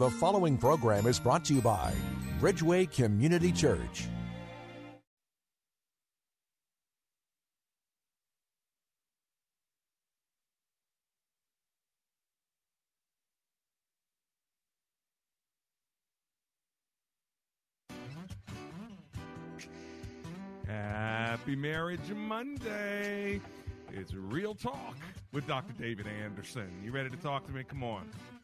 The following program is brought to you by Bridgeway Community Church. Happy Marriage Monday. It's Real Talk with Dr. David Anderson. You ready to talk to me? Come on.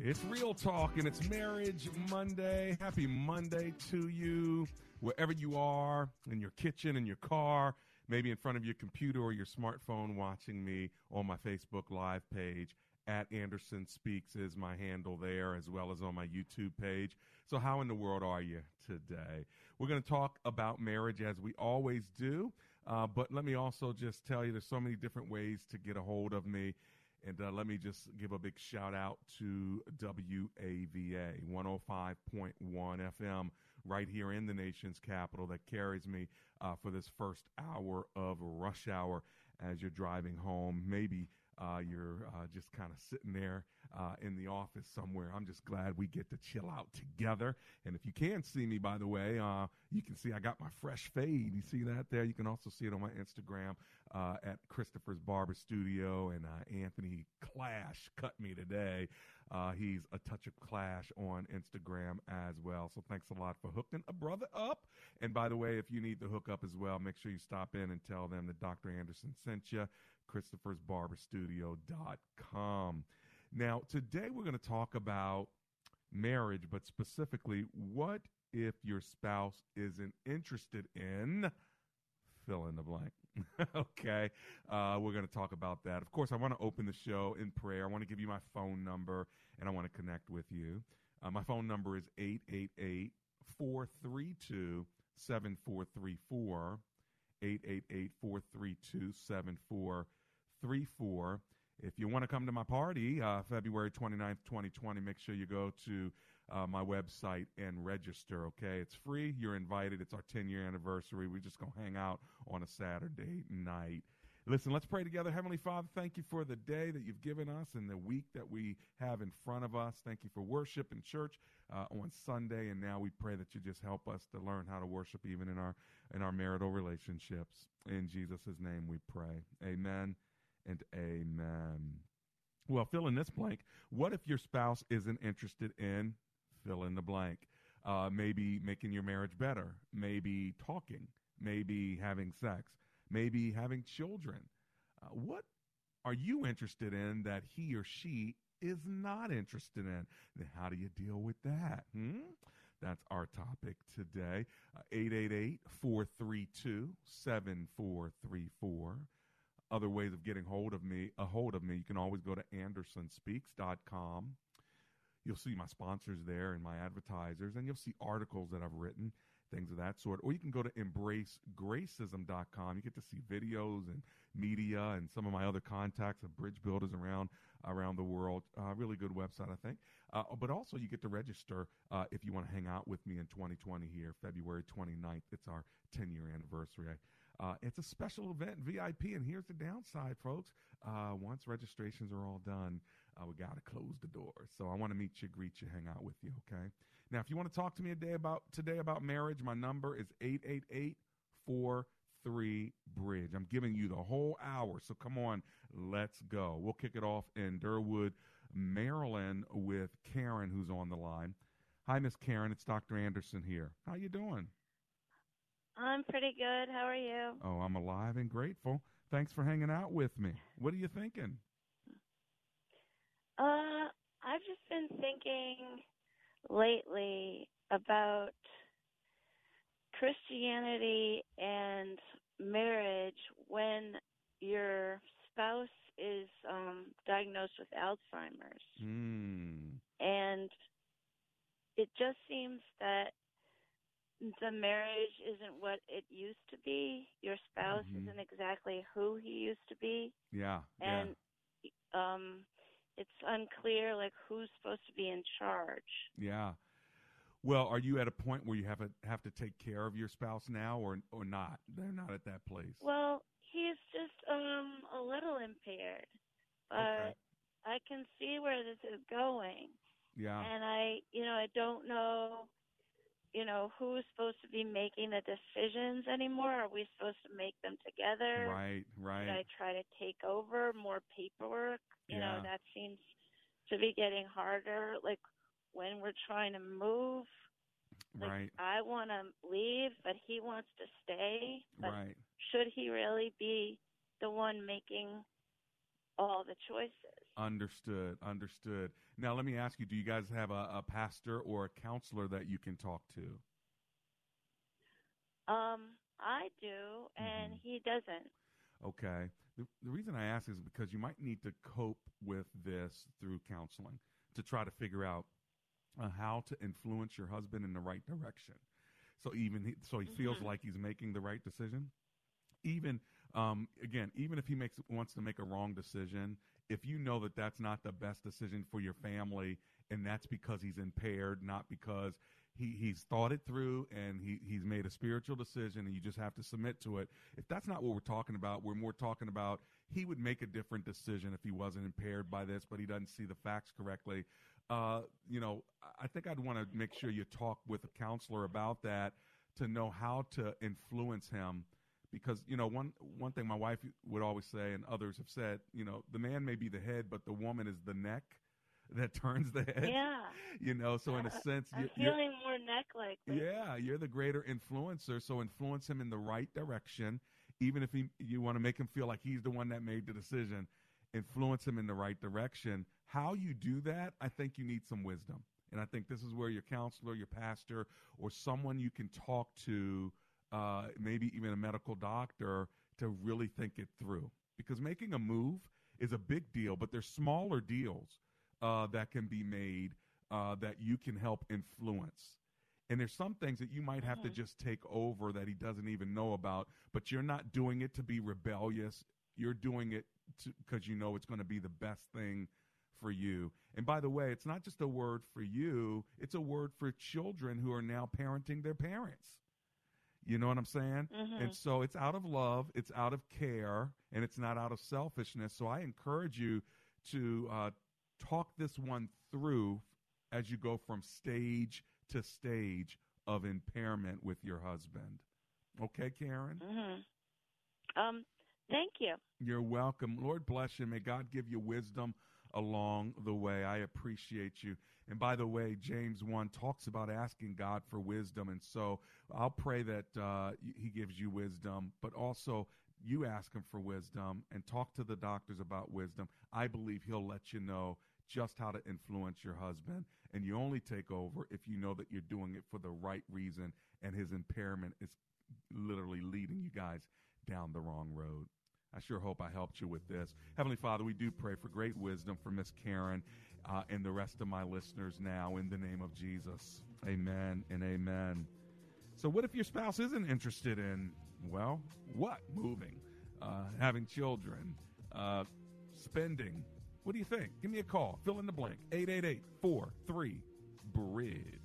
It's Real Talk and it's Marriage Monday. Happy Monday to you, wherever you are, in your kitchen, in your car, maybe in front of your computer or your smartphone, watching me on my Facebook Live page. At Anderson Speaks is my handle there, as well as on my YouTube page. So, how in the world are you today? We're going to talk about marriage as we always do. Uh, but let me also just tell you there's so many different ways to get a hold of me. And uh, let me just give a big shout out to WAVA 105.1 FM right here in the nation's capital that carries me uh, for this first hour of rush hour as you're driving home. Maybe uh, you're uh, just kind of sitting there uh, in the office somewhere. I'm just glad we get to chill out together. And if you can see me, by the way, uh, you can see I got my fresh fade. You see that there? You can also see it on my Instagram uh, at Christopher's Barber Studio. And uh, Anthony Clash cut me today. Uh, he's a touch of Clash on Instagram as well. So thanks a lot for hooking a brother up. And by the way, if you need the hook up as well, make sure you stop in and tell them that Dr. Anderson sent you. Christopher's Barber Christopher'sBarberStudio.com. Now, today we're going to talk about marriage, but specifically, what if your spouse isn't interested in fill in the blank? okay, uh, we're going to talk about that. Of course, I want to open the show in prayer. I want to give you my phone number and I want to connect with you. Uh, my phone number is 888 432 7434. 888 432 7434. If you want to come to my party, uh, February 29th, 2020, make sure you go to uh, my website and register, okay? It's free. You're invited. It's our 10 year anniversary. We're just going to hang out on a Saturday night. Listen, let's pray together. Heavenly Father, thank you for the day that you've given us and the week that we have in front of us. Thank you for worship in church uh, on Sunday, and now we pray that you just help us to learn how to worship even in our in our marital relationships. In Jesus' name, we pray. Amen and amen. Well, fill in this blank. What if your spouse isn't interested in fill in the blank? Uh, maybe making your marriage better, maybe talking, maybe having sex, maybe having children. Uh, what are you interested in that he or she is not interested in? Then how do you deal with that? Hmm? That's our topic today. Uh, 888 432 7434 other ways of getting hold of me, a hold of me, you can always go to andersonspeaks.com. You'll see my sponsors there and my advertisers, and you'll see articles that I've written, things of that sort. Or you can go to embracegracism.com. You get to see videos and media and some of my other contacts of bridge builders around around the world. Uh, really good website, I think. Uh, but also, you get to register uh, if you want to hang out with me in 2020 here, February 29th. It's our 10 year anniversary. Uh, it's a special event, VIP, and here's the downside, folks. Uh, once registrations are all done, uh, we got to close the door. So I want to meet you, greet you, hang out with you, okay? Now, if you want to talk to me a day about today about marriage, my number is 888 43 Bridge. I'm giving you the whole hour, so come on, let's go. We'll kick it off in Derwood, Maryland with Karen, who's on the line. Hi, Miss Karen. It's Dr. Anderson here. How you doing? I'm pretty good. How are you? Oh, I'm alive and grateful. Thanks for hanging out with me. What are you thinking? I've just been thinking lately about Christianity and marriage when your spouse is um, diagnosed with Alzheimer's. Mm. And it just seems that the marriage isn't what it used to be. Your spouse Mhm. isn't exactly who he used to be. Yeah. And um it's unclear like who's supposed to be in charge. yeah. Well, are you at a point where you have a, have to take care of your spouse now, or or not? They're not at that place. Well, he's just um a little impaired. But Okay. I can see where this is going. yeah. And I, you know, I don't know, you know, who's supposed to be making the decisions anymore. Are we supposed to make them together? Right. Right. Should I try to take over more paperwork? You know, that seems to be getting harder. Like when we're trying to move, like right. I want to leave, but he wants to stay. But Right. should he really be the one making all the choices? Understood. Understood. Now, let me ask you: Do you guys have a, a pastor or a counselor that you can talk to? Um, I do, and Mhm. he doesn't. Okay. The, the reason I ask is because you might need to cope with this through counseling to try to figure out uh, how to influence your husband in the right direction. So even he, so he feels Mhm. like he's making the right decision. Even um, again, even if he makes wants to make a wrong decision, if you know that that's not the best decision for your family, and that's because he's impaired, not because he, he's thought it through and he, he's made a spiritual decision, and you just have to submit to it. If that's not what we're talking about, we're more talking about he would make a different decision if he wasn't impaired by this, but he doesn't see the facts correctly. Uh, you know, I think I'd want to make sure you talk with a counselor about that to know how to influence him because you know one one thing my wife would always say and others have said you know the man may be the head but the woman is the neck that turns the head. Yeah. you know so in a sense I'm you're, you're- feeling more neck like. Yeah you're the greater influencer so influence him in the right direction. Even if he, you want to make him feel like he's the one that made the decision influence him in the right direction. How you do that i think you need some wisdom. And i think this is where your counselor your pastor or someone you can talk to uh, maybe even a medical doctor to really think it through. Because making a move is a big deal but there's smaller deals uh, that can be made uh, that you can help influence. And there's some things that you might have to Mhm. just take over that he doesn't even know about but you're not doing it to be rebellious. You're doing it because you know it's going to be the best thing for you. And by the way it's not just a word for you it's a word for children who are now parenting their parents you know what i'm saying Mhm. and so it's out of love it's out of care and it's not out of selfishness so i encourage you to uh, talk this one through as you go from stage to stage of impairment with your husband okay karen Mm-hmm. Um, thank you. you're welcome. Lord bless you. May God give you wisdom along the way. I appreciate you. And by the way, James 1 talks about asking God for wisdom. And so I'll pray that uh, he gives you wisdom, but also you ask him for wisdom and talk to the doctors about wisdom. I believe he'll let you know just how to influence your husband. And you only take over if you know that you're doing it for the right reason and his impairment is literally leading you guys down the wrong road. I sure hope I helped you with this. Heavenly Father, we do pray for great wisdom for Miss Karen uh, and the rest of my listeners now in the name of Jesus. Amen and amen. So, what if your spouse isn't interested in, well, what? Moving, uh, having children, uh, spending? What do you think? Give me a call. Fill in the blank. 888 43 Bridge.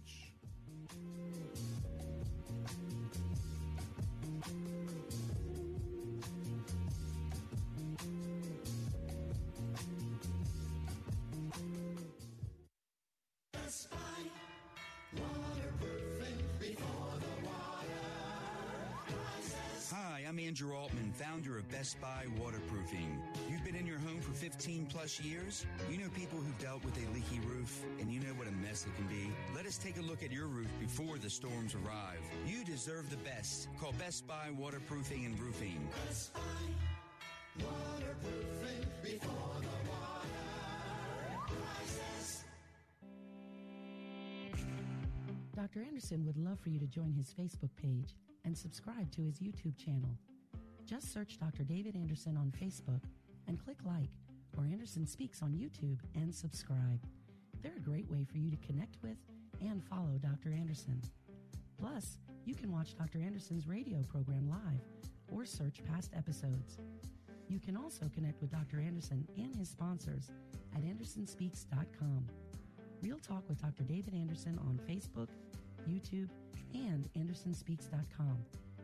Andrew Altman, founder of Best Buy Waterproofing. You've been in your home for 15 plus years. You know people who've dealt with a leaky roof, and you know what a mess it can be. Let us take a look at your roof before the storms arrive. You deserve the best. Call Best Buy Waterproofing and Roofing. Best Buy Waterproofing before the water rises. Dr. Anderson would love for you to join his Facebook page and subscribe to his YouTube channel. Just search Dr. David Anderson on Facebook and click like or Anderson Speaks on YouTube and subscribe. They're a great way for you to connect with and follow Dr. Anderson. Plus, you can watch Dr. Anderson's radio program live or search past episodes. You can also connect with Dr. Anderson and his sponsors at AndersonSpeaks.com. Real Talk with Dr. David Anderson on Facebook, YouTube, and AndersonSpeaks.com.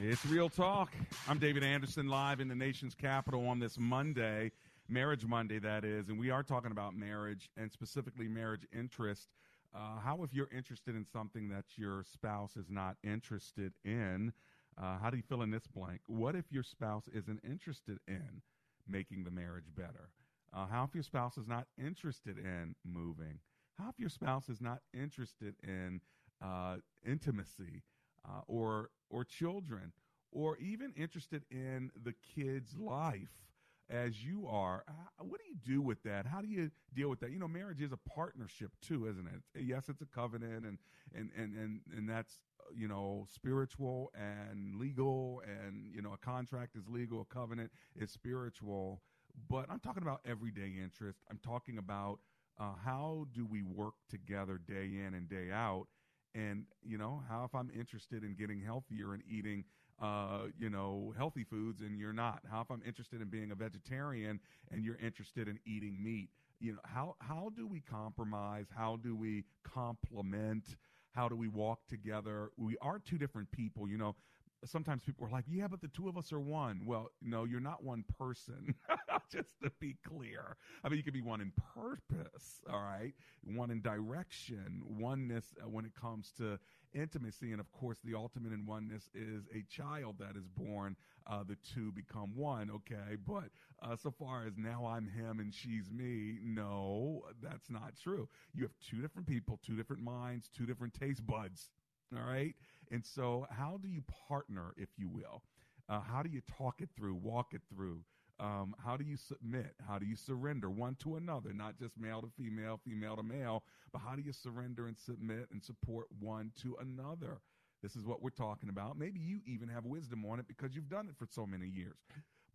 It's Real Talk. I'm David Anderson, live in the nation's capital on this Monday, Marriage Monday, that is. And we are talking about marriage and specifically marriage interest. Uh, how, if you're interested in something that your spouse is not interested in, uh, how do you fill in this blank? What if your spouse isn't interested in making the marriage better? Uh, how if your spouse is not interested in moving? How if your spouse is not interested in uh, intimacy? Uh, or or children, or even interested in the kid's life as you are. What do you do with that? How do you deal with that? You know, marriage is a partnership too, isn't it? Yes, it's a covenant, and and and and and that's you know spiritual and legal, and you know a contract is legal, a covenant is spiritual. But I'm talking about everyday interest. I'm talking about uh, how do we work together day in and day out and you know how if i'm interested in getting healthier and eating uh, you know healthy foods and you're not? How if i'm interested in being a vegetarian and you're interested in eating meat? You know how how do we compromise? How do we complement? How do we walk together? We are two different people you know. Sometimes people are like, yeah, but the two of us are one. Well, no, you're not one person. Just to be clear. I mean, you could be one in purpose, all right? One in direction, oneness uh, when it comes to intimacy. And of course, the ultimate in oneness is a child that is born. Uh, the two become one, okay? But uh, so far as now I'm him and she's me, no, that's not true. You have two different people, two different minds, two different taste buds, all right? And so, how do you partner, if you will? Uh, how do you talk it through, walk it through? Um, how do you submit? How do you surrender one to another, not just male to female, female to male, but how do you surrender and submit and support one to another? This is what we're talking about. Maybe you even have wisdom on it because you've done it for so many years.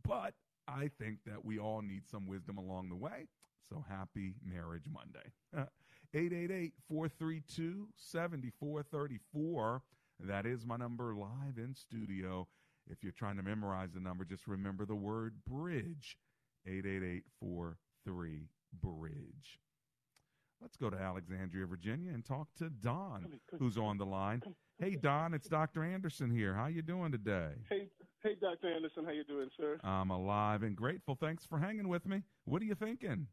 But I think that we all need some wisdom along the way. So happy Marriage Monday. 888 432 7434. That is my number live in studio. If you're trying to memorize the number, just remember the word bridge 888 bridge. Let's go to Alexandria, Virginia and talk to Don, who's on the line. Hey Don, it's Dr. Anderson here. How you doing today? Hey, hey Dr. Anderson, how you doing, sir? I'm alive and grateful. Thanks for hanging with me. What are you thinking?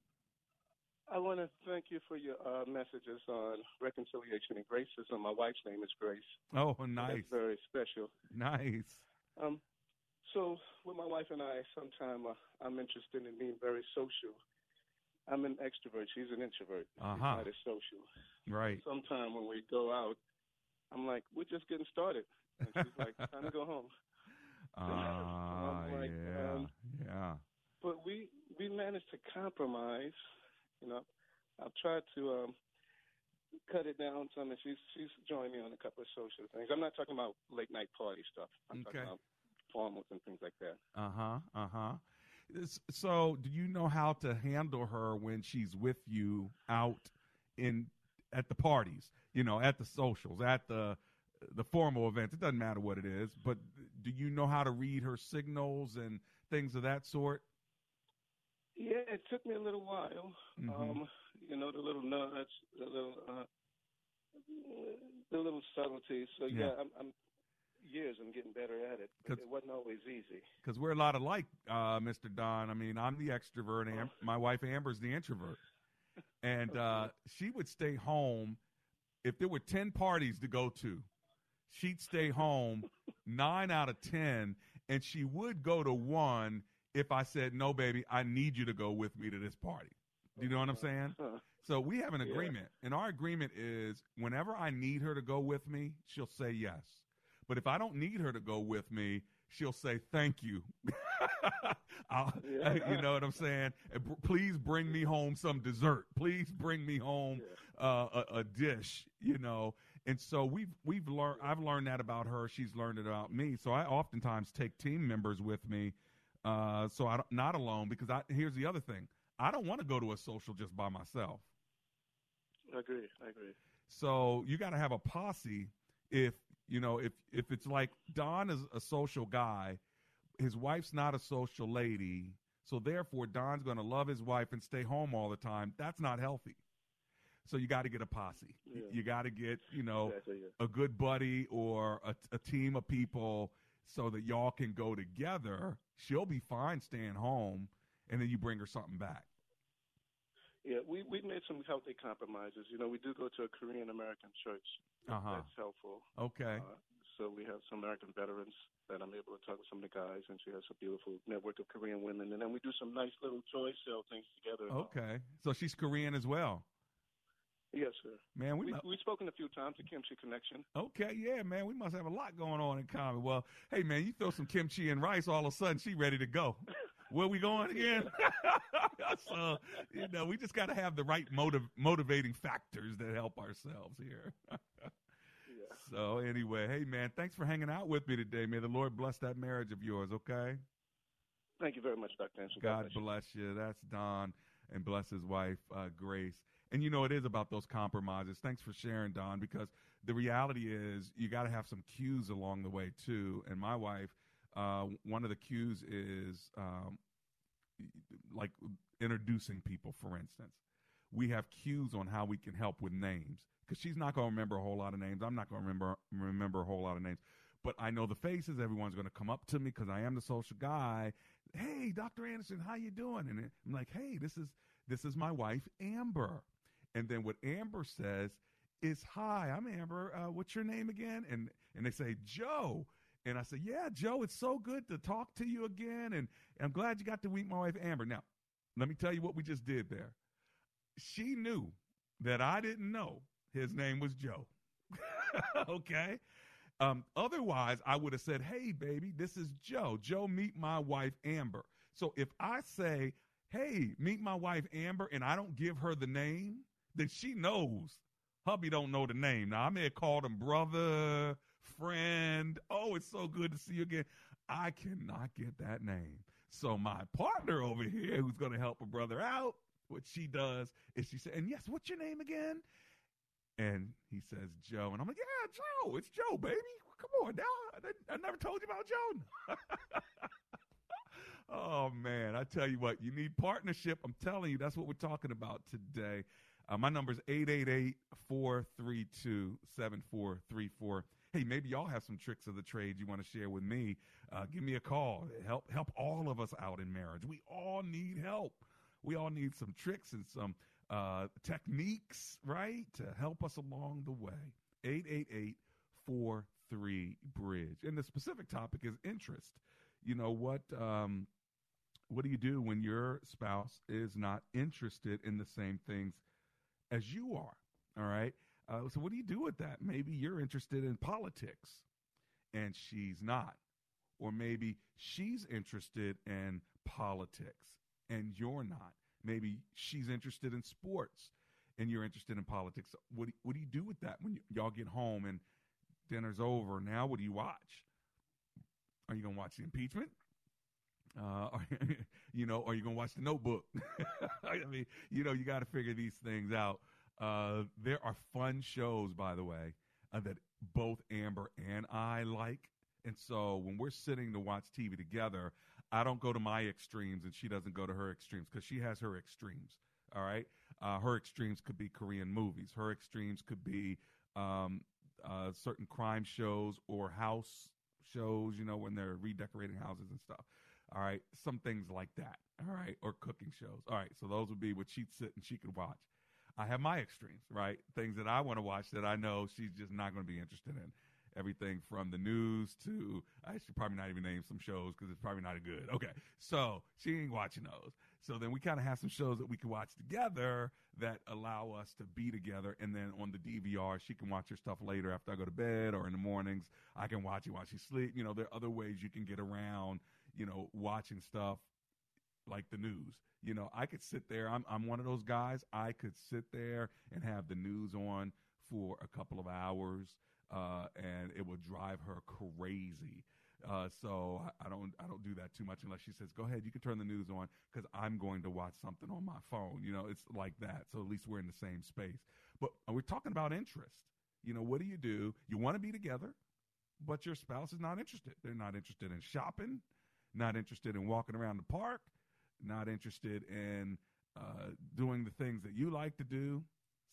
I want to thank you for your uh, messages on reconciliation and gracism. My wife's name is Grace. Oh, nice. That's very special. Nice. Um, so with my wife and I, sometimes uh, I'm interested in being very social. I'm an extrovert. She's an introvert. Uh-huh. Not as social. Right. Sometimes when we go out, I'm like, we're just getting started. And she's like, time to go home. Ah, uh, like, yeah, um, yeah. But we we managed managed to compromise. You know, I've tried to um, cut it down some, and she's she's joined me on a couple of social things. I'm not talking about late night party stuff. I'm Okay. talking about formals and things like that. Uh huh. Uh huh. So, do you know how to handle her when she's with you out in at the parties? You know, at the socials, at the the formal events. It doesn't matter what it is, but do you know how to read her signals and things of that sort? Yeah, it took me a little while. Mhm. Um, you know, the little nudge, the little uh, the little subtleties. So yeah, Yeah. I'm, I'm years. I'm getting better at it. It wasn't always easy. Because we're a lot alike, uh, Mr. Don. I mean, I'm the extrovert, and Am- my wife Amber's the introvert. And uh, she would stay home if there were 10 parties to go to. She'd stay home nine out of 10, and she would go to one if I said, No, baby, I need you to go with me to this party. Do you know what I'm saying? So we have an Yeah. agreement, and our agreement is whenever I need her to go with me, she'll say yes. But if I don't need her to go with me, she'll say thank you. Yeah. You know what I'm saying? Please bring me home some dessert. Please bring me home uh, a, a dish. You know, and so we've we've learned. I've learned that about her. She's learned it about me. So I oftentimes take team members with me, uh, so I'm not alone. Because I here's the other thing. I don't want to go to a social just by myself. I agree. I agree. So you got to have a posse. If you know, if if it's like Don is a social guy, his wife's not a social lady, so therefore Don's going to love his wife and stay home all the time. That's not healthy. So you got to get a posse. Yeah. You got to get you know Exactly, yeah. a good buddy or a, a team of people so that y'all can go together. She'll be fine staying home, and then you bring her something back. Yeah, we we made some healthy compromises. You know, we do go to a Korean American church. Uh-huh. That's helpful. Okay. Uh, so we have some American veterans that I'm able to talk with some of the guys, and she has a beautiful network of Korean women. And then we do some nice little toy sale things together. Okay. So she's Korean as well. Yes, sir. Man, we we mu- we've spoken a few times. The Kimchi Connection. Okay, yeah, man, we must have a lot going on in common. Well, hey, man, you throw some kimchi and rice, all of a sudden she ready to go. Where we going again? so, you know, we just got to have the right motiv- motivating factors that help ourselves here. So, anyway, hey, man, thanks for hanging out with me today. May the Lord bless that marriage of yours, okay? Thank you very much, Dr. Anderson. God bless you. That's Don, and bless his wife, uh, Grace. And you know, it is about those compromises. Thanks for sharing, Don, because the reality is you got to have some cues along the way, too. And my wife, uh, one of the cues is um, like introducing people, for instance. We have cues on how we can help with names because she's not going to remember a whole lot of names. I'm not going to remember remember a whole lot of names, but I know the faces. Everyone's going to come up to me because I am the social guy. Hey, Dr. Anderson, how you doing? And I'm like, hey, this is this is my wife Amber. And then what Amber says is, hi, I'm Amber. Uh, what's your name again? And and they say Joe. And I said, yeah, Joe, it's so good to talk to you again. And I'm glad you got to meet my wife Amber. Now, let me tell you what we just did there. She knew that I didn't know his name was Joe. okay. Um, otherwise, I would have said, Hey, baby, this is Joe. Joe, meet my wife, Amber. So if I say, Hey, meet my wife, Amber, and I don't give her the name, then she knows. Hubby don't know the name. Now, I may have called him brother, friend. Oh, it's so good to see you again. I cannot get that name. So my partner over here, who's going to help a brother out, what she does is she said, and yes, what's your name again? And he says Joe, and I'm like, yeah, Joe, it's Joe, baby. Come on now, I, I never told you about Joe. oh man, I tell you what, you need partnership. I'm telling you, that's what we're talking about today. Uh, my number is 888-432-7434. Hey, maybe y'all have some tricks of the trade you want to share with me. Uh, give me a call. Help help all of us out in marriage. We all need help. We all need some tricks and some uh, techniques, right, to help us along the way. 888 43 Bridge. And the specific topic is interest. You know what? Um, what do you do when your spouse is not interested in the same things as you are? All right. Uh, so, what do you do with that? Maybe you're interested in politics and she's not. Or maybe she's interested in politics and you're not. Maybe she's interested in sports and you're interested in politics. What do, what do you do with that when y- y'all get home and dinner's over? Now, what do you watch? Are you going to watch the impeachment? Uh, are, you know, are you going to watch the notebook? I mean, you know, you got to figure these things out. Uh, there are fun shows, by the way, uh, that both Amber and I like. And so when we're sitting to watch TV together, I don't go to my extremes and she doesn't go to her extremes because she has her extremes. All right. Uh, her extremes could be Korean movies. Her extremes could be um, uh, certain crime shows or house shows, you know, when they're redecorating houses and stuff. All right. Some things like that. All right. Or cooking shows. All right. So those would be what she'd sit and she could watch. I have my extremes, right? Things that I want to watch that I know she's just not going to be interested in. Everything from the news to I should probably not even name some shows because it's probably not good. Okay, so she ain't watching those. So then we kind of have some shows that we can watch together that allow us to be together. And then on the DVR, she can watch her stuff later after I go to bed or in the mornings. I can watch it while she sleep. You know, there are other ways you can get around. You know, watching stuff like the news. You know, I could sit there. I'm I'm one of those guys. I could sit there and have the news on for a couple of hours, uh, and it would drive her crazy. Uh, so I, I don't I don't do that too much unless she says, "Go ahead, you can turn the news on," because I'm going to watch something on my phone. You know, it's like that. So at least we're in the same space. But we're talking about interest. You know, what do you do? You want to be together, but your spouse is not interested. They're not interested in shopping, not interested in walking around the park, not interested in uh, doing the things that you like to do.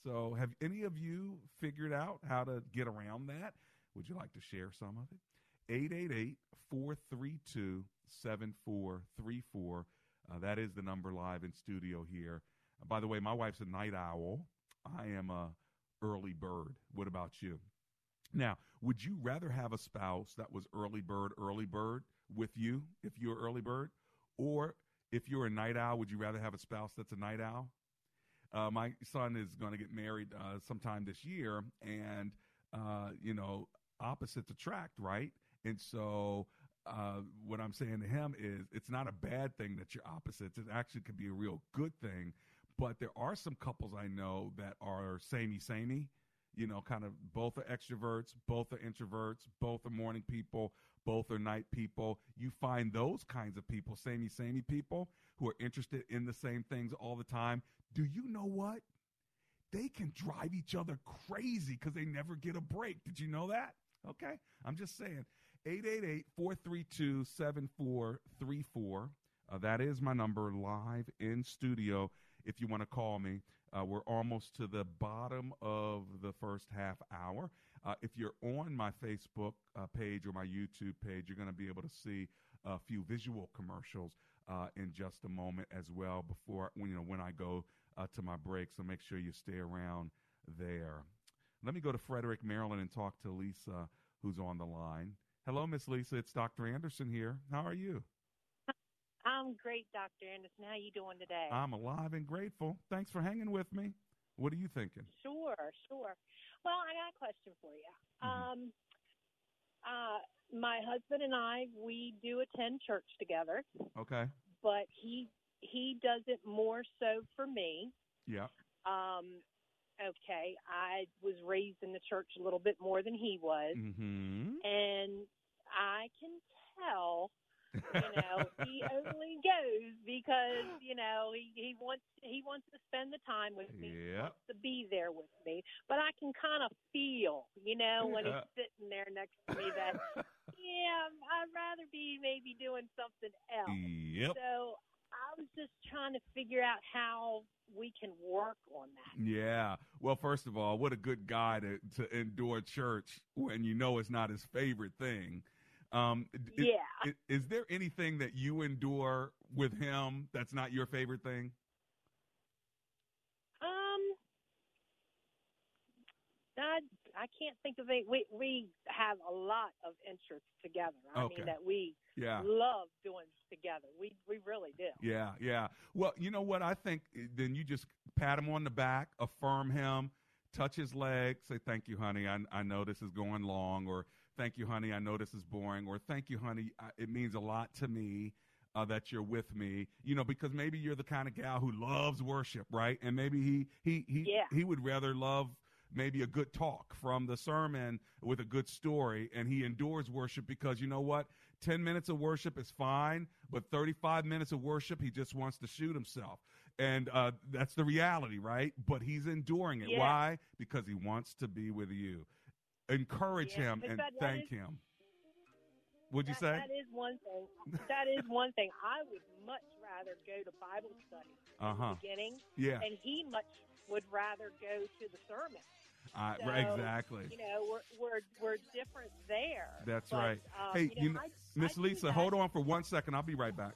So, have any of you figured out how to get around that? Would you like to share some of it? 888 432 7434. Uh, That is the number live in studio here. Uh, by the way, my wife's a night owl. I am a early bird. What about you? Now, would you rather have a spouse that was early bird, early bird with you if you're early bird? Or if you're a night owl, would you rather have a spouse that's a night owl? Uh, my son is going to get married uh, sometime this year, and uh, you know, opposites attract, right? And so, uh, what I'm saying to him is, it's not a bad thing that you're opposites. It actually could be a real good thing. But there are some couples I know that are samey, samey. You know, kind of both are extroverts, both are introverts, both are morning people, both are night people. You find those kinds of people, samey, samey people, who are interested in the same things all the time. Do you know what? They can drive each other crazy because they never get a break. Did you know that? Okay. I'm just saying. 888 432 7434. Uh, That is my number live in studio if you want to call me. Uh, we're almost to the bottom of the first half hour. Uh, if you're on my Facebook uh, page or my YouTube page, you're going to be able to see a few visual commercials uh, in just a moment as well before when you know when I go uh, to my break. So make sure you stay around there. Let me go to Frederick, Maryland, and talk to Lisa, who's on the line. Hello, Miss Lisa. It's Dr. Anderson here. How are you? I'm great, Dr. Anderson. How you doing today? I'm alive and grateful. Thanks for hanging with me. What are you thinking? Sure, sure. Well, I got a question for you. Um, uh, my husband and I, we do attend church together, Okay. but he he does it more so for me. Yeah. Um, okay, I was raised in the church a little bit more than he was, Mm-hmm. and I can tell you know he only goes because you know he he wants he wants to spend the time with me he wants to be there with me but i can kind of feel you know when Yeah. he's sitting there next to me that yeah i'd rather be maybe doing something else Yep. so i was just trying to figure out how we can work on that Yeah. Well, first of all, what a good guy to, to endure church when you know it's not his favorite thing. Um, Yeah. i- Is, there anything that you endure with him that's not your favorite thing? Um, I I can't think of it. We we have a lot of interests together. I Okay. mean that we Yeah. love doing together. We we really do. Yeah, yeah. Well, you know what? I think eh, then you just pat him on the back, affirm him, touch his leg, say, Thank you, honey. I, I know this is going long, or Thank you, honey. I know this is boring, or Thank you, honey. I, it means a lot to me uh, that you're with me, you know, because maybe you're the kind of gal who loves worship, right? And maybe he he he Yeah. he would rather love maybe a good talk from the sermon with a good story, and he endures worship because you know what? 10 minutes of worship is fine, but 35 minutes of worship, he just wants to shoot himself. And uh, that's the reality, right? But he's enduring it. Yeah. Why? Because he wants to be with you. Encourage Yeah, him and that- that thank is- him. What'd you say? That is one thing. That is one thing. I would much rather go to Bible study Uh in huh. the beginning, Yeah. and he much would rather go to the sermon. Uh, So, exactly. You know, we're we're we're different there. That's But, right. um, hey, you know, Miss Lisa, hold on for one second. I'll be right back.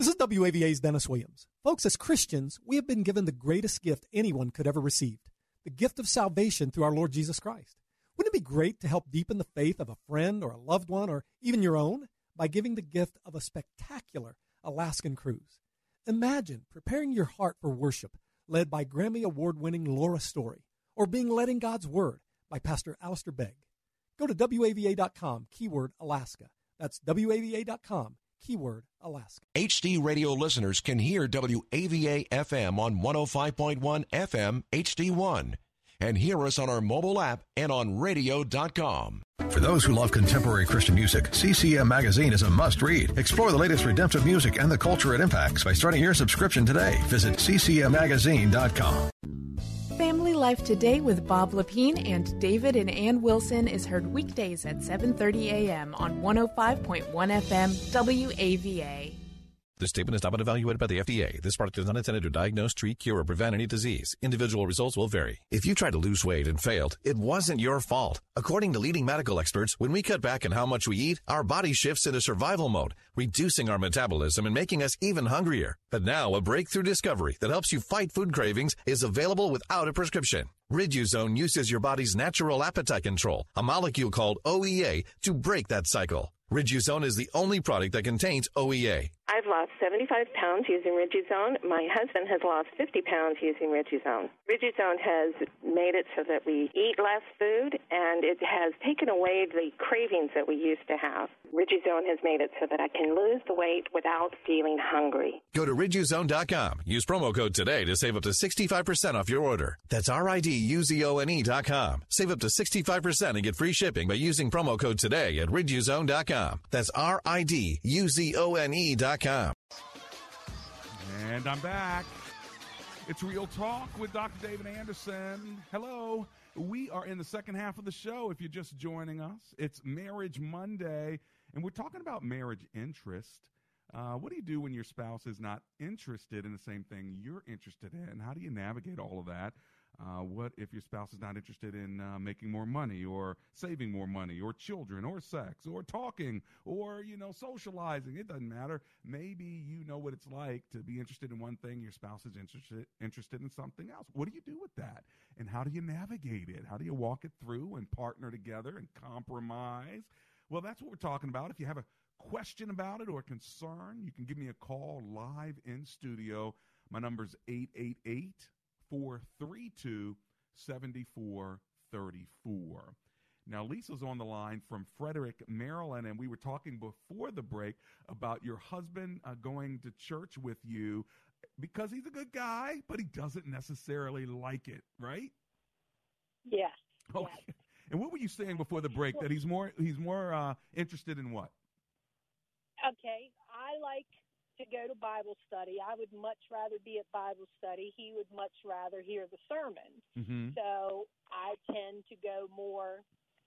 This is WAVA's Dennis Williams. Folks, as Christians, we have been given the greatest gift anyone could ever receive the gift of salvation through our Lord Jesus Christ. Wouldn't it be great to help deepen the faith of a friend or a loved one or even your own by giving the gift of a spectacular Alaskan cruise? Imagine preparing your heart for worship led by Grammy Award winning Laura Story or being led in God's Word by Pastor Alistair Begg. Go to WAVA.com, keyword Alaska. That's WAVA.com, keyword Alaska. HD radio listeners can hear WAVA FM on 105.1 FM HD1 and hear us on our mobile app and on radio.com. For those who love contemporary Christian music, CCM Magazine is a must read. Explore the latest redemptive music and the culture it impacts by starting your subscription today. Visit ccmmagazine.com. Family Life Today with Bob Lepine and David and Ann Wilson is heard weekdays at 7:30 a.m. on 105.1 FM WAVA. This statement has not been evaluated by the FDA. This product is not intended to diagnose, treat, cure, or prevent any disease. Individual results will vary. If you tried to lose weight and failed, it wasn't your fault. According to leading medical experts, when we cut back on how much we eat, our body shifts into survival mode, reducing our metabolism and making us even hungrier. But now, a breakthrough discovery that helps you fight food cravings is available without a prescription. Riduzone uses your body's natural appetite control, a molecule called OEA, to break that cycle. Riduzone is the only product that contains OEA. I've lost 75 pounds using Riduzone. My husband has lost 50 pounds using Riduzone. Riduzone has made it so that we eat less food and it has taken away the cravings that we used to have. Riduzone has made it so that I can lose the weight without feeling hungry. Go to riduzone.com. Use promo code today to save up to 65% off your order. That's R-I-D-U-Z-O-N-E.com. Save up to 65% and get free shipping by using promo code today at riduzone.com. That's R-I-D-U-Z-O-N-E.com. And I'm back. It's Real Talk with Dr. David Anderson. Hello. We are in the second half of the show if you're just joining us. It's Marriage Monday, and we're talking about marriage interest. Uh, what do you do when your spouse is not interested in the same thing you're interested in? How do you navigate all of that? Uh, what if your spouse is not interested in uh, making more money or saving more money or children or sex or talking or, you know, socializing? It doesn't matter. Maybe you know what it's like to be interested in one thing, your spouse is interested, interested in something else. What do you do with that? And how do you navigate it? How do you walk it through and partner together and compromise? Well, that's what we're talking about. If you have a question about it or concern, you can give me a call live in studio. My number's 888 432 7434. Now, Lisa's on the line from Frederick, Maryland, and we were talking before the break about your husband uh, going to church with you because he's a good guy, but he doesn't necessarily like it, right? Yes. Okay. yes. And what were you saying before the break that he's more he's more uh, interested in what? Okay, I like to go to Bible study. I would much rather be at Bible study. He would much rather hear the sermon. Mm-hmm. So I tend to go more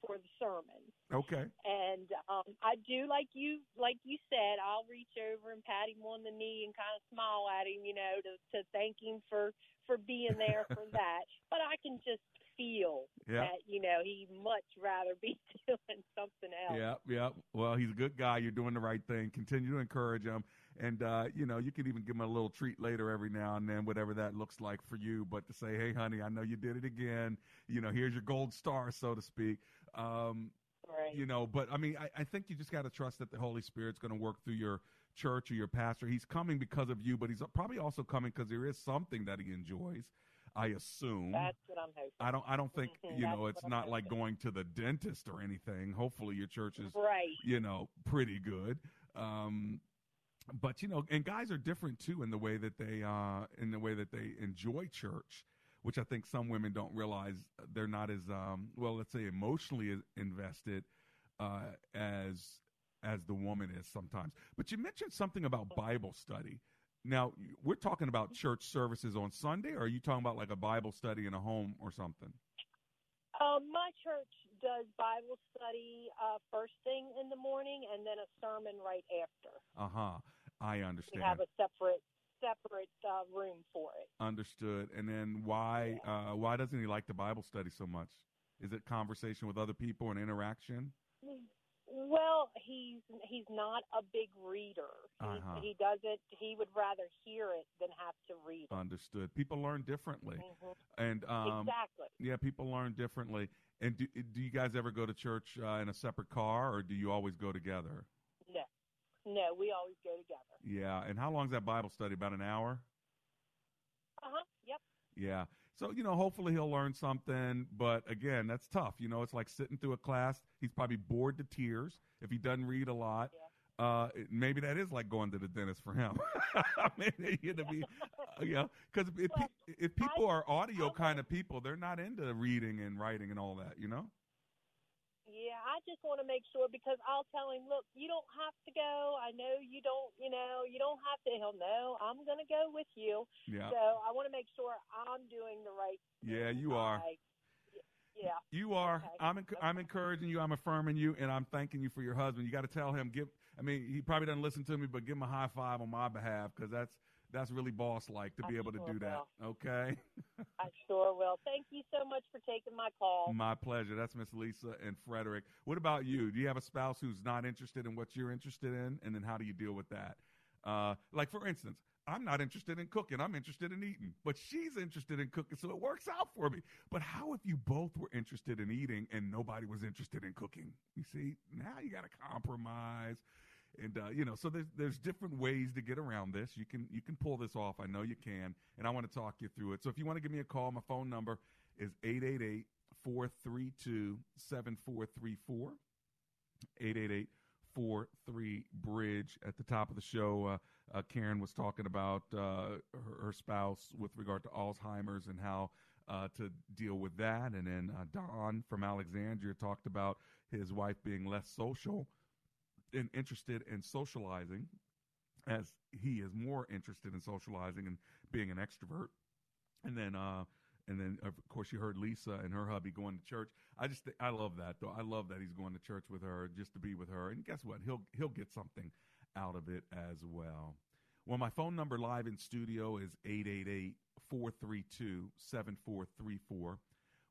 for the sermon. Okay. And um, I do like you like you said, I'll reach over and pat him on the knee and kind of smile at him, you know, to to thank him for for being there for that. But I can just feel Yeah. that, you know, he'd much rather be doing something else. Yeah, yeah. Well, he's a good guy. You're doing the right thing. Continue to encourage him, and uh, you know you can even give him a little treat later every now and then, whatever that looks like for you. But to say, hey, honey, I know you did it again. You know, here's your gold star, so to speak. Um, Right. You know, but I mean, I, I think you just got to trust that the Holy Spirit's going to work through your church or your pastor. He's coming because of you, but he's probably also coming because there is something that he enjoys. I assume. That's what I'm hoping. I don't. I don't think Mhm, you know. what It's not like going to the dentist or anything. Hopefully, your church is Right. You know, pretty good. Um, but you know, and guys are different too in the way that they uh, in the way that they enjoy church, which I think some women don't realize they're not as um, well. Let's say emotionally invested uh, as as the woman is sometimes. But you mentioned something about Bible study. Now we're talking about church services on Sunday, or are you talking about like a Bible study in a home or something? Um, my church does Bible study uh, first thing in the morning and then a sermon right after. Uh huh. I We understand. have a separate separate uh, room for it. Understood. And then why uh, why doesn't he like the Bible study so much? Is it conversation with other people and interaction? Well, he's he's not a big reader. He, Uh-huh. he doesn't. He would rather hear it than have to read it. Understood. People learn differently, Mhm. and um, Exactly. Yeah, people learn differently. And do, do you guys ever go to church uh, in a separate car, or do you always go together? No, we always go together. Yeah. And how long's that Bible study? About an hour. Uh huh. Yep. Yeah. So, you know, hopefully he'll learn something. But again, that's tough. You know, it's like sitting through a class. He's probably bored to tears if he doesn't read a lot. Yeah. Uh, maybe that is like going to the dentist for him. I mean, you know, be, uh, know, because if, pe- if people are audio kind of people, they're not into reading and writing and all that, you know? Yeah, I just want to make sure because I'll tell him, look, you don't have to go. I know you don't, you know, you don't have to. He'll know I'm going to go with you. Yeah. So I want to make sure I'm doing the right. Yeah, you are. Yeah. You are. Okay. I'm enc- I'm encouraging you. I'm affirming you, and I'm thanking you for your husband. You got to tell him. Give. I mean, he probably doesn't listen to me, but give him a high five on my behalf because that's that's really boss like to be I able to do that. Okay. I sure will. Thank you so much for taking my call. My pleasure. That's Miss Lisa and Frederick. What about you? Do you have a spouse who's not interested in what you're interested in, and then how do you deal with that? Uh, like for instance, I'm not interested in cooking. I'm interested in eating, but she's interested in cooking, so it works out for me. But how if you both were interested in eating and nobody was interested in cooking? You see, now you got to compromise. And uh, you know, so there's there's different ways to get around this. You can you can pull this off. I know you can, and I want to talk you through it. So if you want to give me a call, my phone number is 888 432 7434. 888 43 Bridge. At the top of the show, uh, uh, Karen was talking about uh, her, her spouse with regard to Alzheimer's and how uh, to deal with that. And then uh, Don from Alexandria talked about his wife being less social and interested in socializing as he is more interested in socializing and being an extrovert. And then, uh, and then of course you heard Lisa and her hubby going to church. I just, thi- I love that though. I love that he's going to church with her just to be with her. And guess what? He'll, he'll get something out of it as well. Well, my phone number live in studio is 888 432 7434.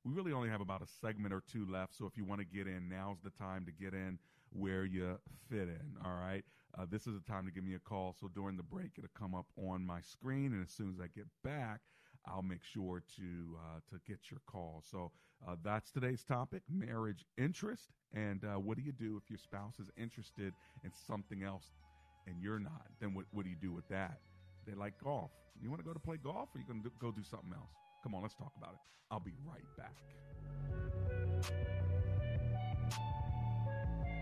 We really only have about a segment or two left, so if you want to get in, now's the time to get in where you fit in. All right. Uh, this is the time to give me a call. So during the break, it'll come up on my screen, and as soon as I get back, I'll make sure to uh, to get your call. So uh, that's today's topic: marriage interest, and uh, what do you do if your spouse is interested in something else and you're not? Then what what do you do with that? They like golf. You want to go to play golf, or you going to go do something else? Come on, let's talk about it. I'll be right back.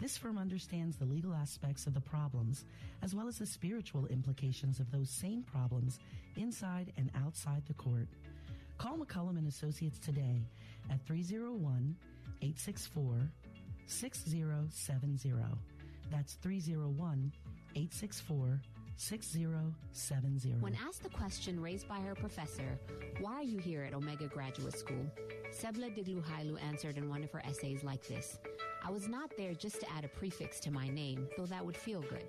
This firm understands the legal aspects of the problems as well as the spiritual implications of those same problems inside and outside the court. Call McCullum and Associates today at 301 864 6070. That's 301 864 6070. When asked the question raised by her professor, Why are you here at Omega Graduate School? Sebla Digluhailu answered in one of her essays like this I was not there just to add a prefix to my name, though that would feel good.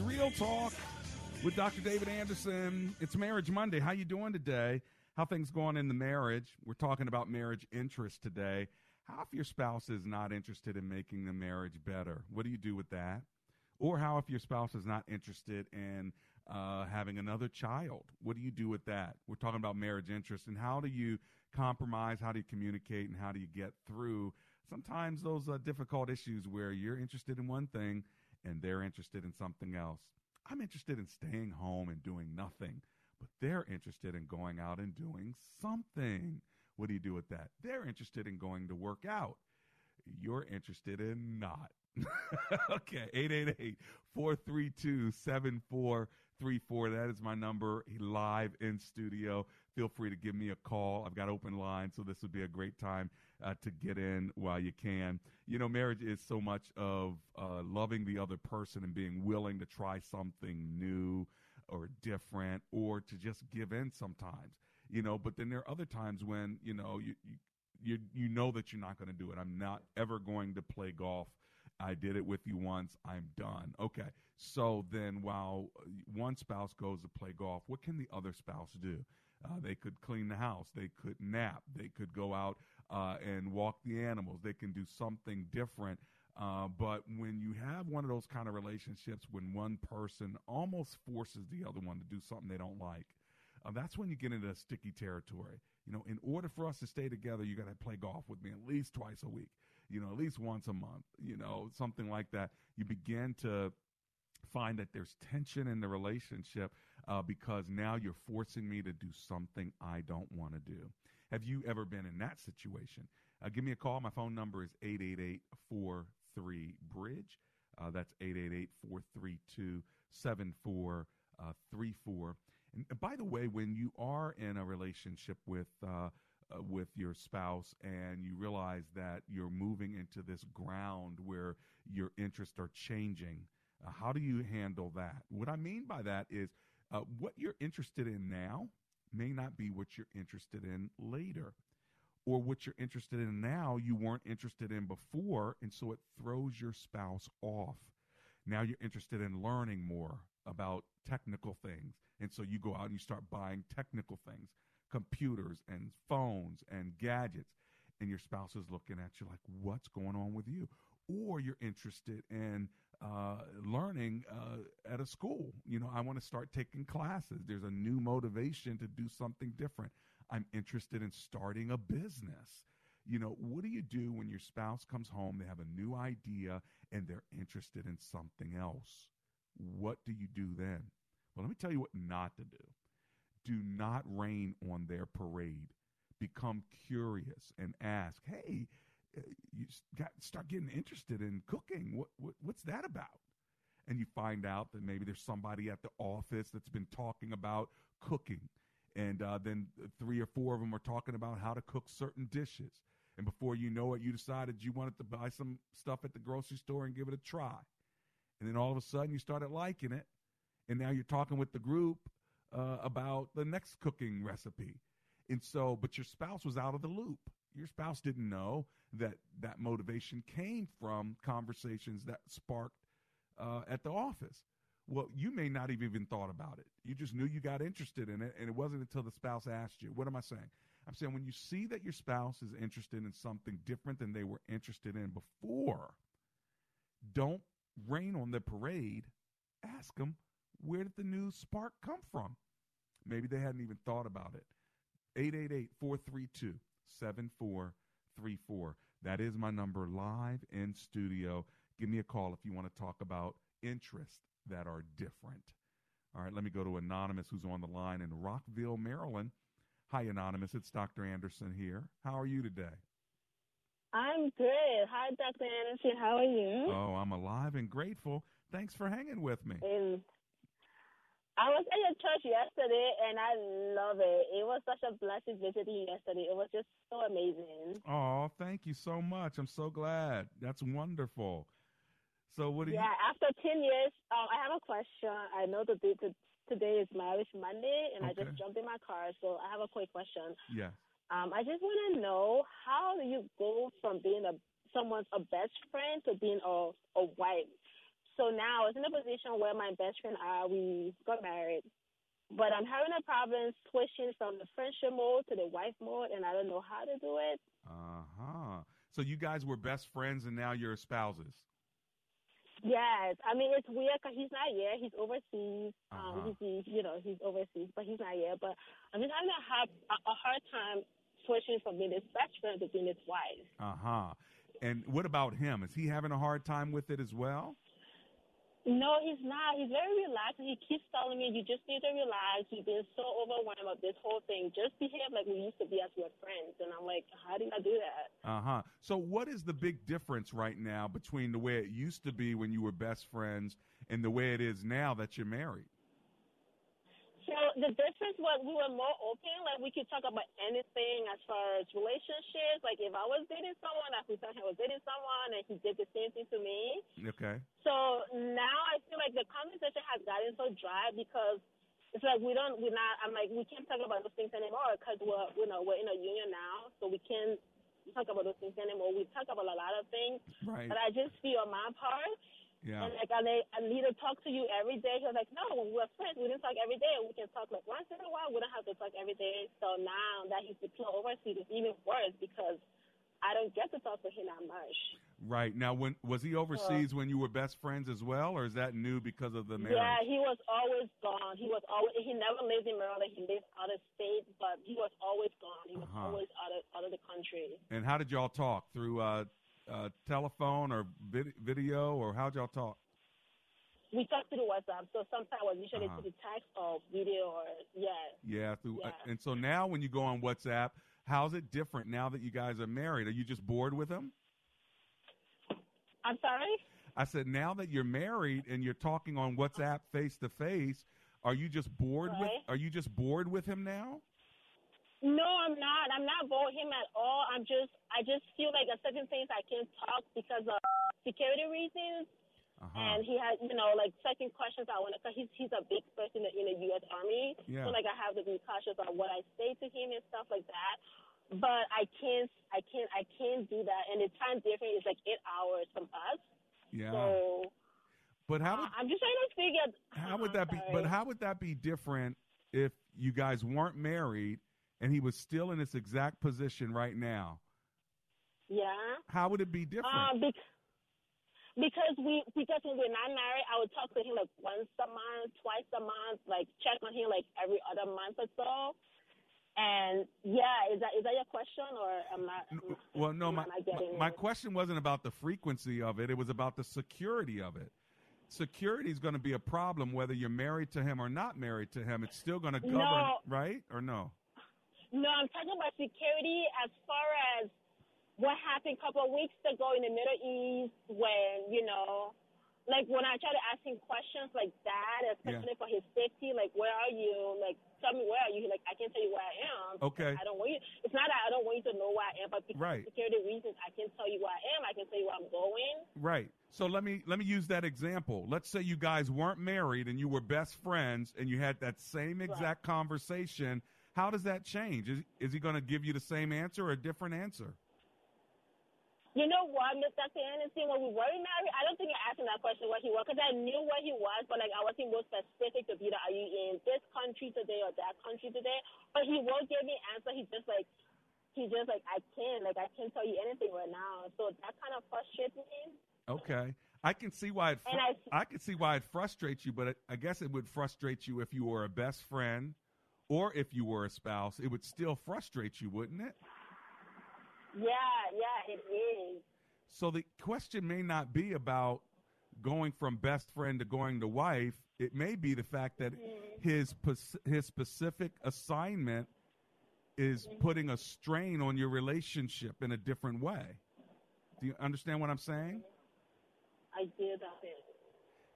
Real Talk with Dr. David Anderson. It's Marriage Monday. How you doing today? How things going in the marriage? We're talking about marriage interest today. How if your spouse is not interested in making the marriage better? What do you do with that? Or how if your spouse is not interested in uh, having another child? What do you do with that? We're talking about marriage interest and how do you compromise? How do you communicate? And how do you get through sometimes those uh, difficult issues where you're interested in one thing and they're interested in something else? I'm interested in staying home and doing nothing, but they're interested in going out and doing something. What do you do with that? They're interested in going to work out. You're interested in not. okay, 888 432 7434. That is my number live in studio. Feel free to give me a call. I've got open lines, so this would be a great time uh, to get in while you can. You know, marriage is so much of uh, loving the other person and being willing to try something new or different or to just give in sometimes you know but then there are other times when you know you you you, you know that you're not going to do it i'm not ever going to play golf i did it with you once i'm done okay so then while one spouse goes to play golf what can the other spouse do uh, they could clean the house they could nap they could go out uh, and walk the animals they can do something different uh, but when you have one of those kind of relationships when one person almost forces the other one to do something they don't like uh, that's when you get into sticky territory. You know, in order for us to stay together, you got to play golf with me at least twice a week. You know, at least once a month. You know, something like that. You begin to find that there's tension in the relationship uh, because now you're forcing me to do something I don't want to do. Have you ever been in that situation? Uh, give me a call. My phone number is 888 43 Bridge. Uh, that's 888 432 7434. And by the way, when you are in a relationship with uh, uh, with your spouse and you realize that you're moving into this ground where your interests are changing, uh, how do you handle that? What I mean by that is uh, what you're interested in now may not be what you're interested in later. Or what you're interested in now, you weren't interested in before, and so it throws your spouse off. Now you're interested in learning more about technical things. And so you go out and you start buying technical things, computers and phones and gadgets. And your spouse is looking at you like, what's going on with you? Or you're interested in uh, learning uh, at a school. You know, I want to start taking classes. There's a new motivation to do something different. I'm interested in starting a business. You know, what do you do when your spouse comes home, they have a new idea, and they're interested in something else? What do you do then? Well, let me tell you what not to do. Do not rain on their parade. Become curious and ask, hey, you got start getting interested in cooking. What, what what's that about? And you find out that maybe there's somebody at the office that's been talking about cooking, and uh, then three or four of them are talking about how to cook certain dishes. And before you know it, you decided you wanted to buy some stuff at the grocery store and give it a try. And then all of a sudden, you started liking it, and now you're talking with the group uh, about the next cooking recipe. And so, but your spouse was out of the loop. Your spouse didn't know that that motivation came from conversations that sparked uh, at the office. Well, you may not have even thought about it. You just knew you got interested in it, and it wasn't until the spouse asked you. What am I saying? I'm saying when you see that your spouse is interested in something different than they were interested in before, don't rain on the parade. Ask them, where did the new spark come from? Maybe they hadn't even thought about it. 888 432 7434. That is my number live in studio. Give me a call if you want to talk about interests that are different. All right, let me go to Anonymous, who's on the line in Rockville, Maryland. Hi, Anonymous. It's Dr. Anderson here. How are you today? I'm good. Hi, Dr. Anderson. How are you? Oh, I'm alive and grateful. Thanks for hanging with me. And I was at your church yesterday, and I love it. It was such a blessing visiting yesterday. It was just so amazing. Oh, thank you so much. I'm so glad. That's wonderful. So, what do yeah, you? after 10 years, um, I have a question. I know that today is Marriage Monday, and I just jumped in my car, so I have a quick question. Yes. Um, I just want to know how do you go from being a someone's a best friend to being a a wife? So now it's in a position where my best friend and I we got married, but I'm having a problem switching from the friendship mode to the wife mode, and I don't know how to do it. Uh huh. So you guys were best friends, and now you're spouses. Yes, I mean it's weird because he's not here. He's overseas. Uh-huh. Um, he's, you know he's overseas, but he's not here. But I'm just having a hard a, a hard time switching from being his best friend to being his wife. Uh huh. And what about him? Is he having a hard time with it as well? No, he's not. He's very relaxed. He keeps telling me, "You just need to relax. You've been so overwhelmed with this whole thing. Just behave like we used to be as we're friends." And I'm like, "How do I do that?" Uh huh. So, what is the big difference right now between the way it used to be when you were best friends and the way it is now that you're married? So the difference was we were more open. Like we could talk about anything as far as relationships. Like if I was dating someone, I could tell him I was dating someone, and he did the same thing to me. Okay. So now I feel like the conversation has gotten so dry because it's like we don't, we're not. I'm like we can't talk about those things anymore because we're, you know, we're in a union now, so we can't talk about those things anymore. We talk about a lot of things, Right. but I just feel on my part. Yeah. And like I, need- I need to talk to you every day. He was like, no, when we're friends, we didn't talk every day. We can talk like once in a while. We don't have to talk every day. So now that he's deployed overseas, it's even worse because I don't get to talk to him that much. Right. Now, when was he overseas when you were best friends as well, or is that new because of the marriage? Yeah, he was always gone. He was always he never lived in Maryland. He lived out of state, but he was always gone. He was Uh-huh. always out of out of the country. And how did y'all talk through uh, uh, telephone or vid- video, or how'd y'all talk? We talked through WhatsApp, so sometimes was usually Uh-huh. to the text or video or yeah. Yeah, through. Uh, and so now, when you go on WhatsApp, how's it different now that you guys are married? Are you just bored with him? I'm sorry. I said, now that you're married and you're talking on WhatsApp face to face, are you just bored with? Are you just bored with him now? No, I'm not. I'm not with him at all. I'm just, I just feel like at certain things I can't talk because of security reasons. Uh-huh. And he has, you know, like certain questions I want to, cause he's, he's a big person in the, in the U.S. Army. Yeah. So like I have to be cautious on what I say to him and stuff like that. But I can't, I can't, I can't do that. And the time difference is like eight hours from us. Yeah. So but how uh, I'm just trying to figure. how would that be? But how would that be different if you guys weren't married and he was still in this exact position right now? Yeah. How would it be different? Um, bec- because we because when we're not married, I would talk to him like once a month, twice a month, like check on him like every other month or so. And yeah, is that is that your question or am I? Well, no, am my, my, my it? question wasn't about the frequency of it. It was about the security of it. Security is going to be a problem whether you're married to him or not married to him. It's still going to govern, No. right? Or no? No, I'm talking about security as far as what happened a couple of weeks ago in the Middle East when, you know, like when I try to ask him questions like that, especially for his safety, like where are you? Like tell me where are you? Like I can't tell you where I am. Okay. I don't want you. It's not that I don't want you to know where I am, but because Right. security reasons, I can tell you where I am. I can tell you where I'm going. Right. So let me let me use that example. Let's say you guys weren't married and you were best friends and you had that same exact conversation. How does that change? Is is he going to give you the same answer or a different answer? You know what, Miss Dr. Anderson, when we were married, I don't think I asked him that question where he was because I knew where he was, but like I wasn't more specific to be like, are you in this country today or that country today? But he will give me an answer. He's just like, he's just like, I can't, like I can't tell you anything right now. So that kind of frustrates me. Okay. I can see why it fr- And I, can see why it frustrates you, but it, I guess it would frustrate you if you were a best friend or if you were a spouse. It would still frustrate you, wouldn't it? Yeah, yeah, it is. So the question may not be about going from best friend to going to wife. It may be the fact that mm-hmm. his pos- his specific assignment is mm-hmm. putting a strain on your relationship in a different way. Do you understand what I'm saying? I do that. It.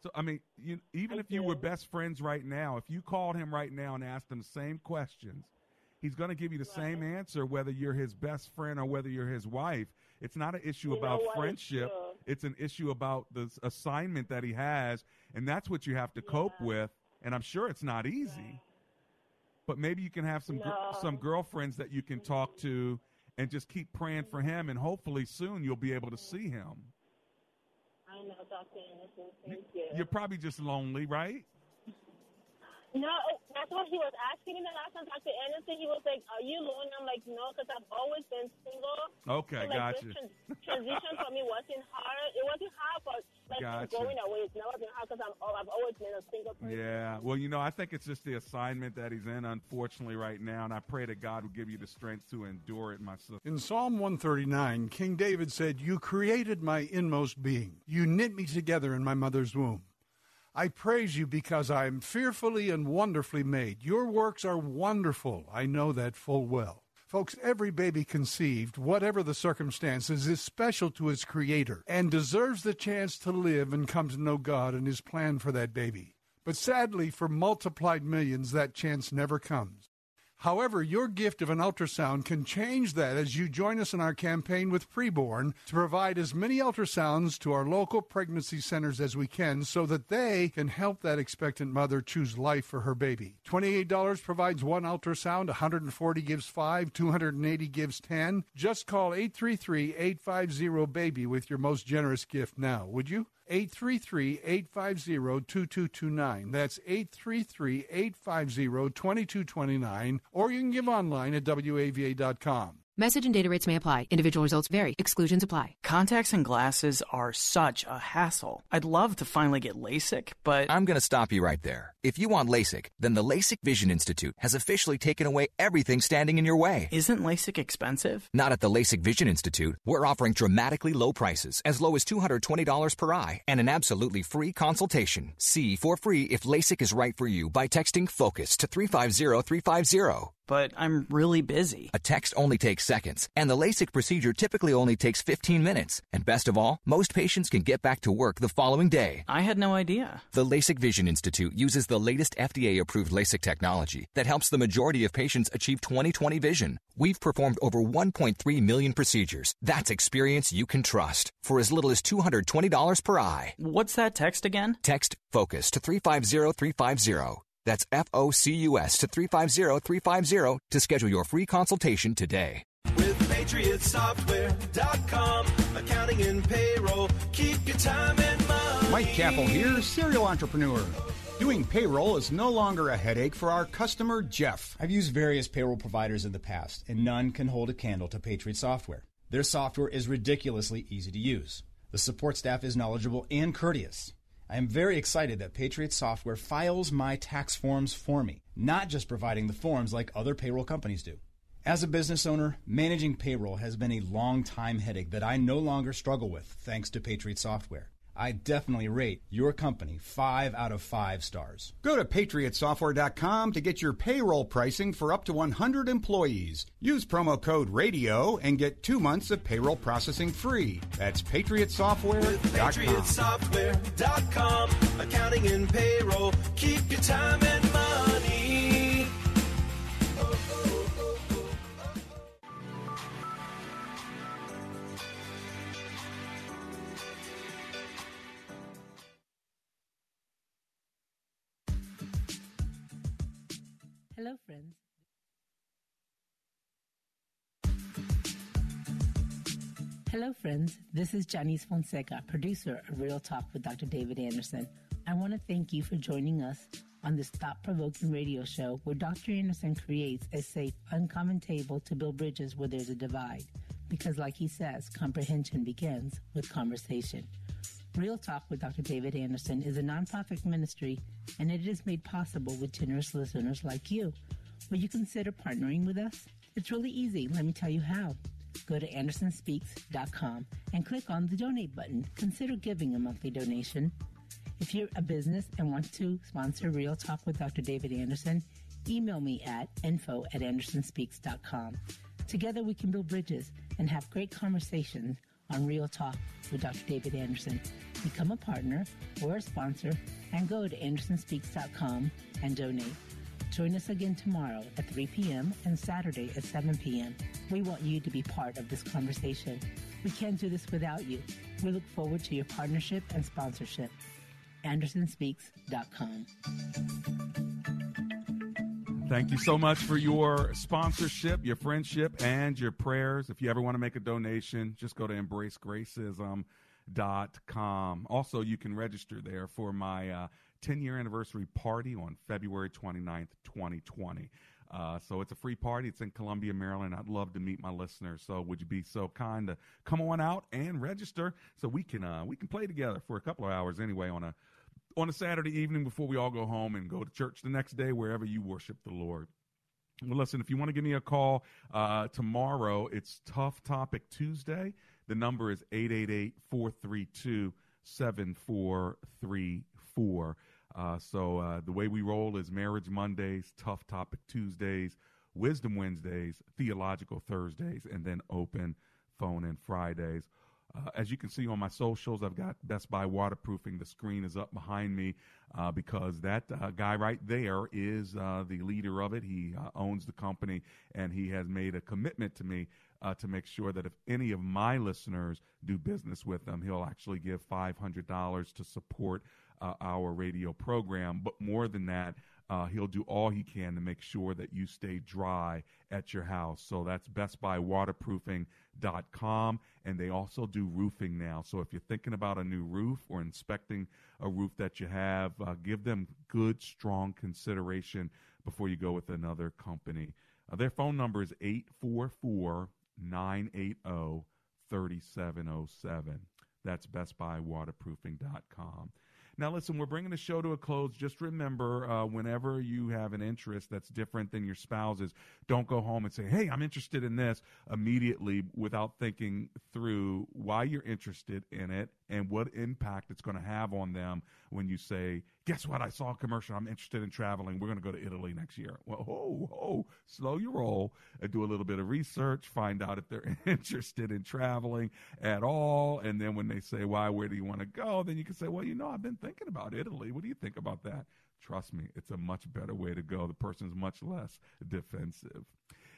So I mean, you, even if you were best friends right now, if you called him right now and asked him the same questions, he's going to give you the same answer whether you're his best friend or whether you're his wife. It's not an issue You about friendship. It's an issue about the assignment that he has, and that's what you have to cope with. And I'm sure it's not easy. But maybe you can have some gr- some girlfriends that you can talk to and just keep praying for him and hopefully soon you'll be able to see him. I know, Dr. Anderson. Thank you. You're probably just lonely, right? No, that's what he was asking me the last time, Dr. Anderson. He was like, "Are you lonely?" I'm like, "No," because I've always been single. Okay, so, like, gotcha. This tran- transition for me wasn't hard. It wasn't hard, but like Gotcha. going away, it's never been hard because I'm oh, I've always been a single person. Yeah. Well, you know, I think it's just the assignment that he's in, unfortunately, right now. And I pray that God will give you the strength to endure it, my sister. In Psalm 139, King David said, You created my inmost being. You knit me together in my mother's womb. I praise you because I am fearfully and wonderfully made. Your works are wonderful. I know that full well. Folks, every baby conceived, whatever the circumstances, is special to its creator and deserves the chance to live and come to know God and his plan for that baby. But sadly, for multiplied millions, that chance never comes. However, your gift of an ultrasound can change that as you join us in our campaign with Preborn to provide as many ultrasounds to our local pregnancy centers as we can so that they can help that expectant mother choose life for her baby. $28 provides one ultrasound, 140 gives 5, 280 gives 10. Just call 833-850-BABY with your most generous gift now, would you? 833-850-2229. That's 833-850-2229. Or you can give online at WAVA.com. Message and data rates may apply. Individual results vary. Exclusions apply. Contacts and glasses are such a hassle. I'd love to finally get LASIK, but I'm going to stop you right there. If you want LASIK, then the LASIK Vision Institute has officially taken away everything standing in your way. isn't LASIK expensive? Not at the LASIK Vision Institute. We're offering dramatically low prices, as low as $220 per eye, and an absolutely free consultation. See for free if LASIK is right for you by texting FOCUS to 350350. But I'm really busy. A text only takes seconds, and the LASIK procedure typically only takes 15 minutes. And best of all, most patients can get back to work the following day. I had no idea. The LASIK Vision Institute uses the latest FDA approved LASIK technology that helps the majority of patients achieve 20/20 vision. We've performed over 1.3 million procedures. That's experience you can trust for as little as $220 per eye. What's that text again? Text FOCUS to 350350. That's F O C U S to 350350 to schedule your free consultation today. With PatriotSoftware.com, accounting and payroll, keep your time and money. Mike Kappel here, serial entrepreneur. Doing payroll is no longer a headache for our customer, Jeff. I've used various payroll providers in the past, and none can hold a candle to Patriot Software. Their software is ridiculously easy to use. The support staff is knowledgeable and courteous. I am very excited that Patriot Software files my tax forms for me, not just providing the forms like other payroll companies do. As a business owner, managing payroll has been a long time headache that I no longer struggle with thanks to Patriot Software. I definitely rate your company 5 out of 5 stars. Go to patriotsoftware.com to get your payroll pricing for up to 100 employees. Use promo code RADIO and get 2 months of payroll processing free. That's patriotsoftware.com. patriotsoftware.com. Accounting and payroll. Keep your time and money. Hello, friends. Hello, friends. This is Janice Fonseca, producer of Real Talk with Dr. David Anderson. I want to thank you for joining us on this thought provoking radio show where Dr. Anderson creates a safe, uncommon table to build bridges where there's a divide. Because, like he says, comprehension begins with conversation. Real Talk with Dr. David Anderson is a nonprofit ministry, and it is made possible with generous listeners like you. Will you consider partnering with us? It's really easy. Let me tell you how. Go to andersonspeaks.com and click on the donate button. Consider giving a monthly donation. If you're a business and want to sponsor Real Talk with Dr. David Anderson, email me at info at andersonspeaks.com. Together we can build bridges and have great conversations on Real Talk with Dr. David Anderson. Become a partner or a sponsor and go to andersonspeaks.com and donate. Join us again tomorrow at 3 p.m. and Saturday at 7 p.m. We want you to be part of this conversation. We can't do this without you. We look forward to your partnership and sponsorship. AndersonSpeaks.com. Thank you so much for your sponsorship, your friendship, and your prayers. If you ever want to make a donation, just go to embracegracism.com. Also, you can register there for my uh, 10 year anniversary party on February 29th, 2020. Uh, so it's a free party. It's in Columbia, Maryland. I'd love to meet my listeners. So would you be so kind to come on out and register so we can uh, we can play together for a couple of hours anyway on a on a Saturday evening before we all go home and go to church the next day wherever you worship the Lord. Well, listen, if you want to give me a call uh, tomorrow, it's Tough Topic Tuesday. The number is 888 432 7434. Uh, so uh, the way we roll is Marriage Mondays, Tough Topic Tuesdays, Wisdom Wednesdays, Theological Thursdays, and then Open Phone and Fridays. Uh, as you can see on my socials, I've got Best Buy waterproofing. The screen is up behind me uh, because that uh, guy right there is uh, the leader of it. He uh, owns the company and he has made a commitment to me uh, to make sure that if any of my listeners do business with them, he'll actually give $500 to support our radio program. But more than that, uh, he'll do all he can to make sure that you stay dry at your house. So that's bestbuywaterproofing.com. And they also do roofing now. So if you're thinking about a new roof or inspecting a roof that you have, uh, give them good, strong consideration before you go with another company. Uh, their phone number is 844 980 3707. That's bestbuywaterproofing.com. Now, listen, we're bringing the show to a close. Just remember, uh, whenever you have an interest that's different than your spouse's, don't go home and say, hey, I'm interested in this immediately without thinking through why you're interested in it and what impact it's going to have on them when you say, guess what? I saw a commercial. I'm interested in traveling. We're going to go to Italy next year. Well, oh, oh, slow your roll do a little bit of research, find out if they're interested in traveling at all. And then when they say, why, where do you want to go? Then you can say, well, you know, I've been thinking about Italy. What do you think about that? Trust me, it's a much better way to go. The person's much less defensive.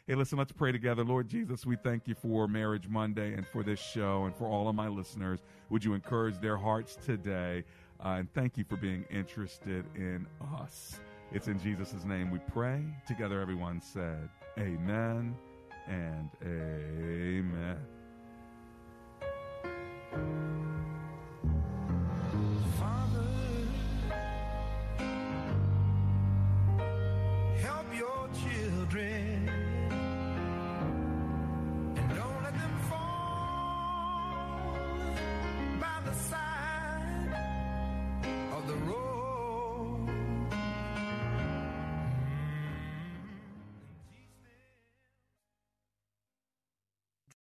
Hey, listen, let's pray together. Lord Jesus, we thank you for Marriage Monday and for this show and for all of my listeners. Would you encourage their hearts today? Uh, and thank you for being interested in us. It's in Jesus' name we pray. Together, everyone said, Amen and Amen.